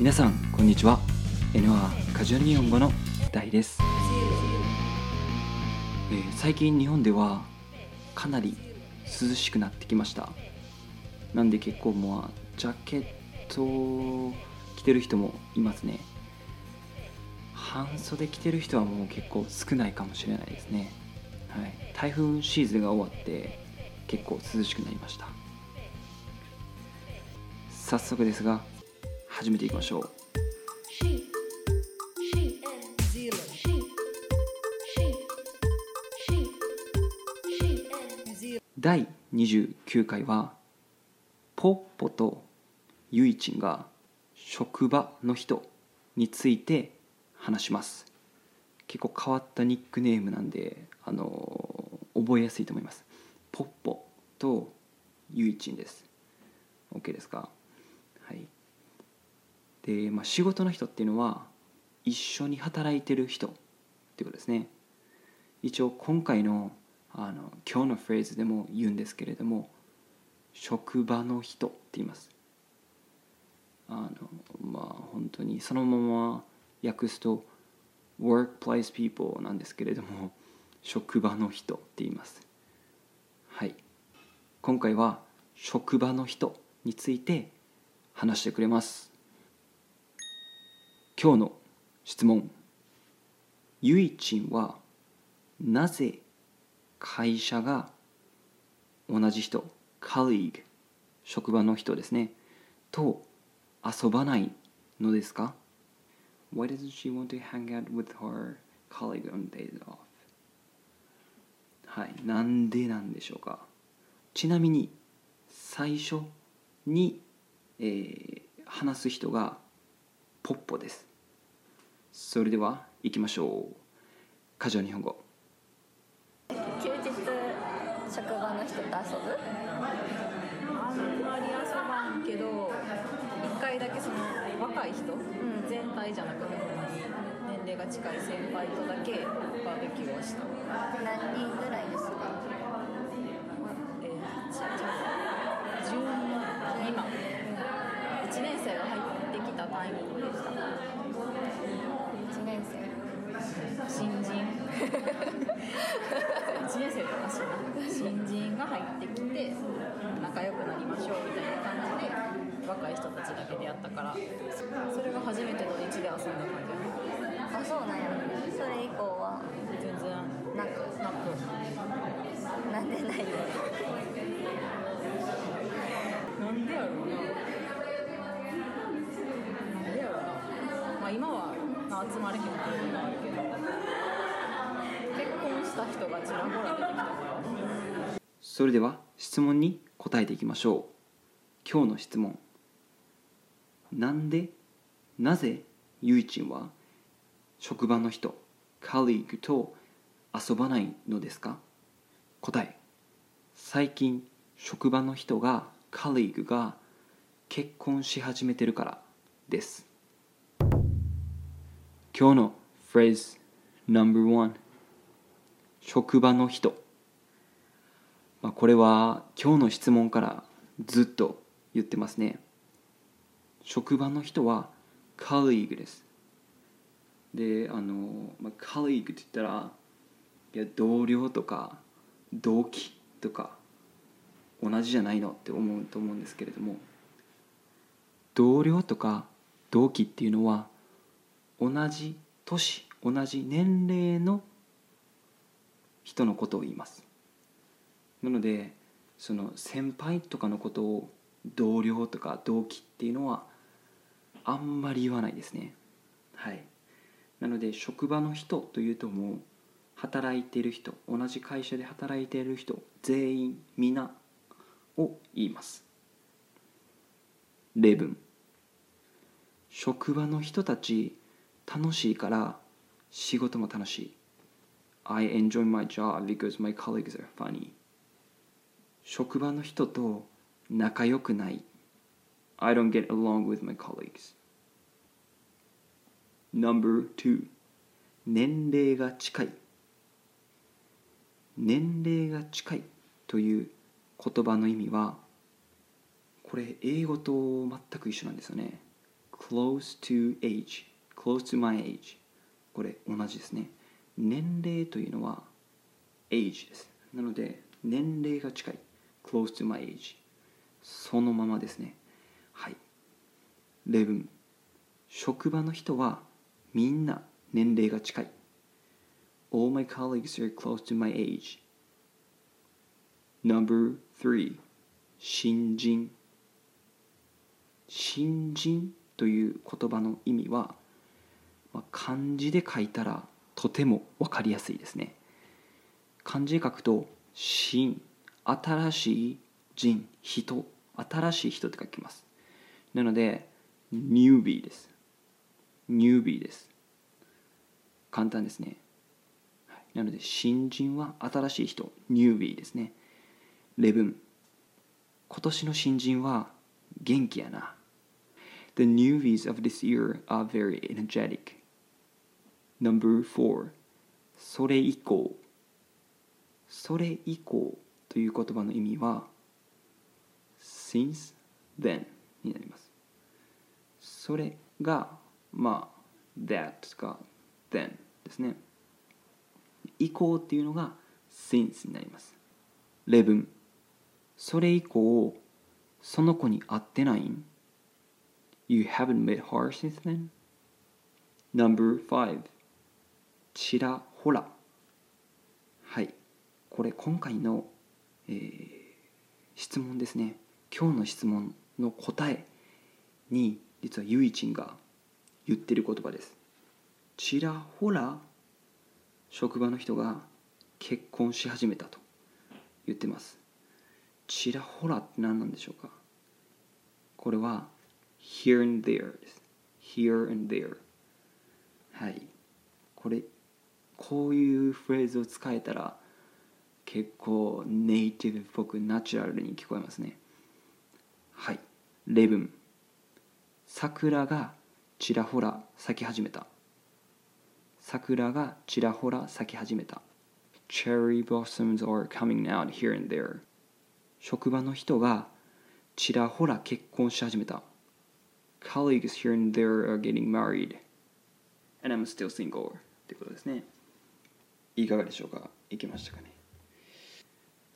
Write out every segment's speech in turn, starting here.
皆さんこんにちは。NR カジュアル日本語の大です、えー最近日本ではかなり涼しくなってきました。なんで結構もうジャケットを着てる人もいますね。半袖着てる人はもう結構少ないかもしれないですね。はい、台風シーズンが終わって結構涼しくなりました。早速ですが始めていきましょう。第29回はポッポとユイチンが職場の人について話します。結構変わったニックネームなんで、あの覚えやすいと思います。ポッポとユイチンです。OK ですか？で、まあ、仕事の人っていうのは一緒に働いてる人っていうことですね。一応今回のあの今日のフレーズでも言うんですけれども職場の人って言います。あのまあ本当にそのまま訳すと workplace people なんですけれども職場の人って言います。はい。今回は職場の人について話してくれます。今日の質問。ゆいちんはなぜ会社が同じ人 colleague 職場の人ですね。と遊ばないのですか？Why doesn't she want to hang out with her colleague on days off? はい、なんでなんでしょうか？ちなみに最初に、えー話す人がポッポです。それでは行きましょう。カジュアル日本語。休日職場の人と遊ぶ？あんまり遊ばんけど一回だけその若い人、ん。全体じゃなくて年齢が近い先輩とだけバーベキューをした。何人ぐらいですかえー、ちちょ12万1年生が入ってきたタイミングでした1年生新人1年生でおかしいな新人が入ってきて仲良くなりましょうみたいな感じで若い人たちだけでやったから。それが初めての日で遊んだ感じ。あそうなんや。それ以降は。全然なくなくなんでないの。なんでやろうな。なんでやろうな。まあ今はまれへんっていうのがあるけど。結婚した人がちらほら出てきたから。それでは質問に答えていきましょう。今日の質問なんでなぜゆいちんは職場の人カリーグと遊ばないのですか？答え。最近職場の人がカリーグが結婚し始めてるからです。今日のフレーズ No.1 職場の人。まあ、これは今日の質問からずっと言ってますね。職場の人はカリーグです。であの、まあ、カリーグって言ったらいや同僚とか同期とか同じじゃないのって思うと思うんですけれども同僚とか同期っていうのは同じ年同じ年齢の人のことを言います。なのでその先輩とかのことを同僚とか同期っていうのはあんまり言わないですね。はい。なので職場の人というともう働いてる人同じ会社で働いてる人全員皆を言います。例文。職場の人たち楽しいから仕事も楽しい。I enjoy my job because my colleagues are funny 職場の人と仲良くない。I don't get along with my colleagues. Number two 年齢が近い。年齢が近いという言葉の意味はこれ英語と全く一緒なんですよね。close to age close to my age これ同じですね年齢というのは age ですなので年齢が近い close to my age そのままですね例文職場の人はみんな年齢が近い。All my colleagues are close to my age. Number 3新人。新人という言葉の意味は、まあ、漢字で書いたらとても分かりやすいですね。漢字で書くと新新しい人人新しい人って書きます。なのでニュービーです。ニュービーです。簡単ですね。なので新人は新しい人ニュービーですね。例文今年の新人は元気やな。The newbies of this year are very energetic. Number 4それ以降。それ以降という言葉の意味は since then になります。それがまあ that か then ですね。以降っていうのが since になります。例文。それ以降その子に会ってない You haven't met her since then? Number 5ちらほら。はい。これ今回の、えー質問ですね。今日の質問の答えに実はゆいちんが言ってる言葉です。ちらほら職場の人が結婚し始めたと言ってます。ちらほらって何なんでしょうか？これは here and there です。here and there はい。これこういうフレーズを使えたら結構ネイティブっぽくナチュラルに聞こえますね。はい。例文。桜がちらほら咲き始めた桜がちらほら咲き始めた Cherry blossoms are coming out here and there 職場の人がちらほら結婚し始めた Colleagues here and there are getting married and I'm still single ってことですねいかがでしょうかいけましたかね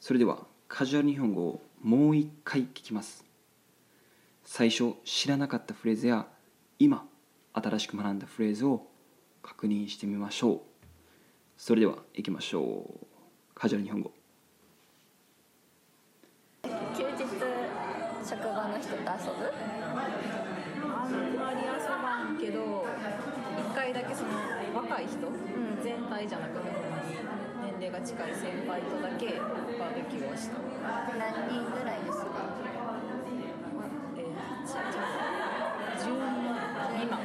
それではカジュアル日本語をもう一回聞きます最初知らなかったフレーズや今新しく学んだフレーズを確認してみましょう。それでは行きましょう。カジュアル日本語。休日職場の人と遊ぶ？あんまり遊ばんけど一回だけその若い人、全体じゃなくて年齢が近い先輩とだけバーベキューをした。何人ぐらいですかえー、ちち12未満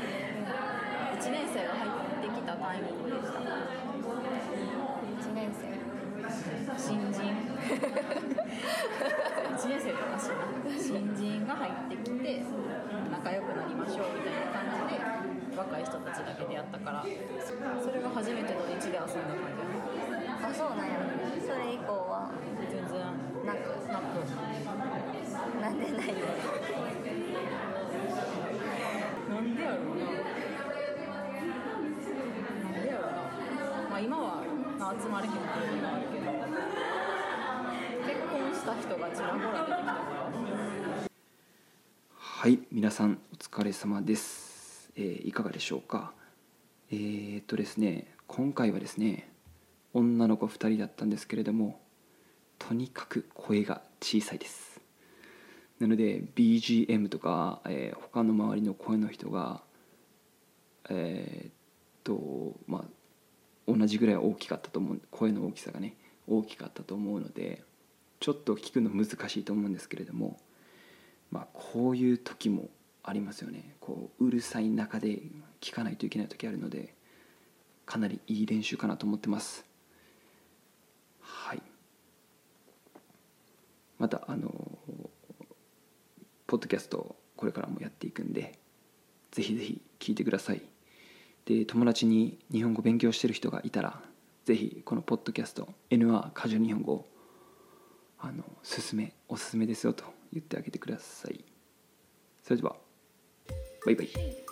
1年生が入ってきたタイミングでした1年生新人1年生とかし新人が入ってきて仲良くなりましょうみたいな感じで若い人たちだけでやったから。それが初めての日で遊んだ感じあそうなんや。それ以降は全然なくなく。なんでないのなんでやろうな。なんでやろうな。まあ今はな集まれへんっていうのがあるけど結婚した人がちらほら出てきたからはい皆さんお疲れ様です、えーいかがでしょうか？えーっとですね今回はですね女の子2人だったんですけれどもとにかく声が小さいです。なので BGM とか、えー他の周りの声の人がえーっとまあ同じぐらい大きかったと思う声の大きさがね大きかったと思うのでちょっと聞くの難しいと思うんですけれどもまあこういう時もありますよね。こううるさい中で聞かないといけない時あるのでかなりいい練習かなと思ってます。はい。またあのポッドキャストこれからもやっていくんでぜひぜひ聞いてください。で友達に日本語勉強してる人がいたらぜひこのポッドキャスト NR カジュ日本語あの勧めおすすめですよと言ってあげてください。それではバイバイ。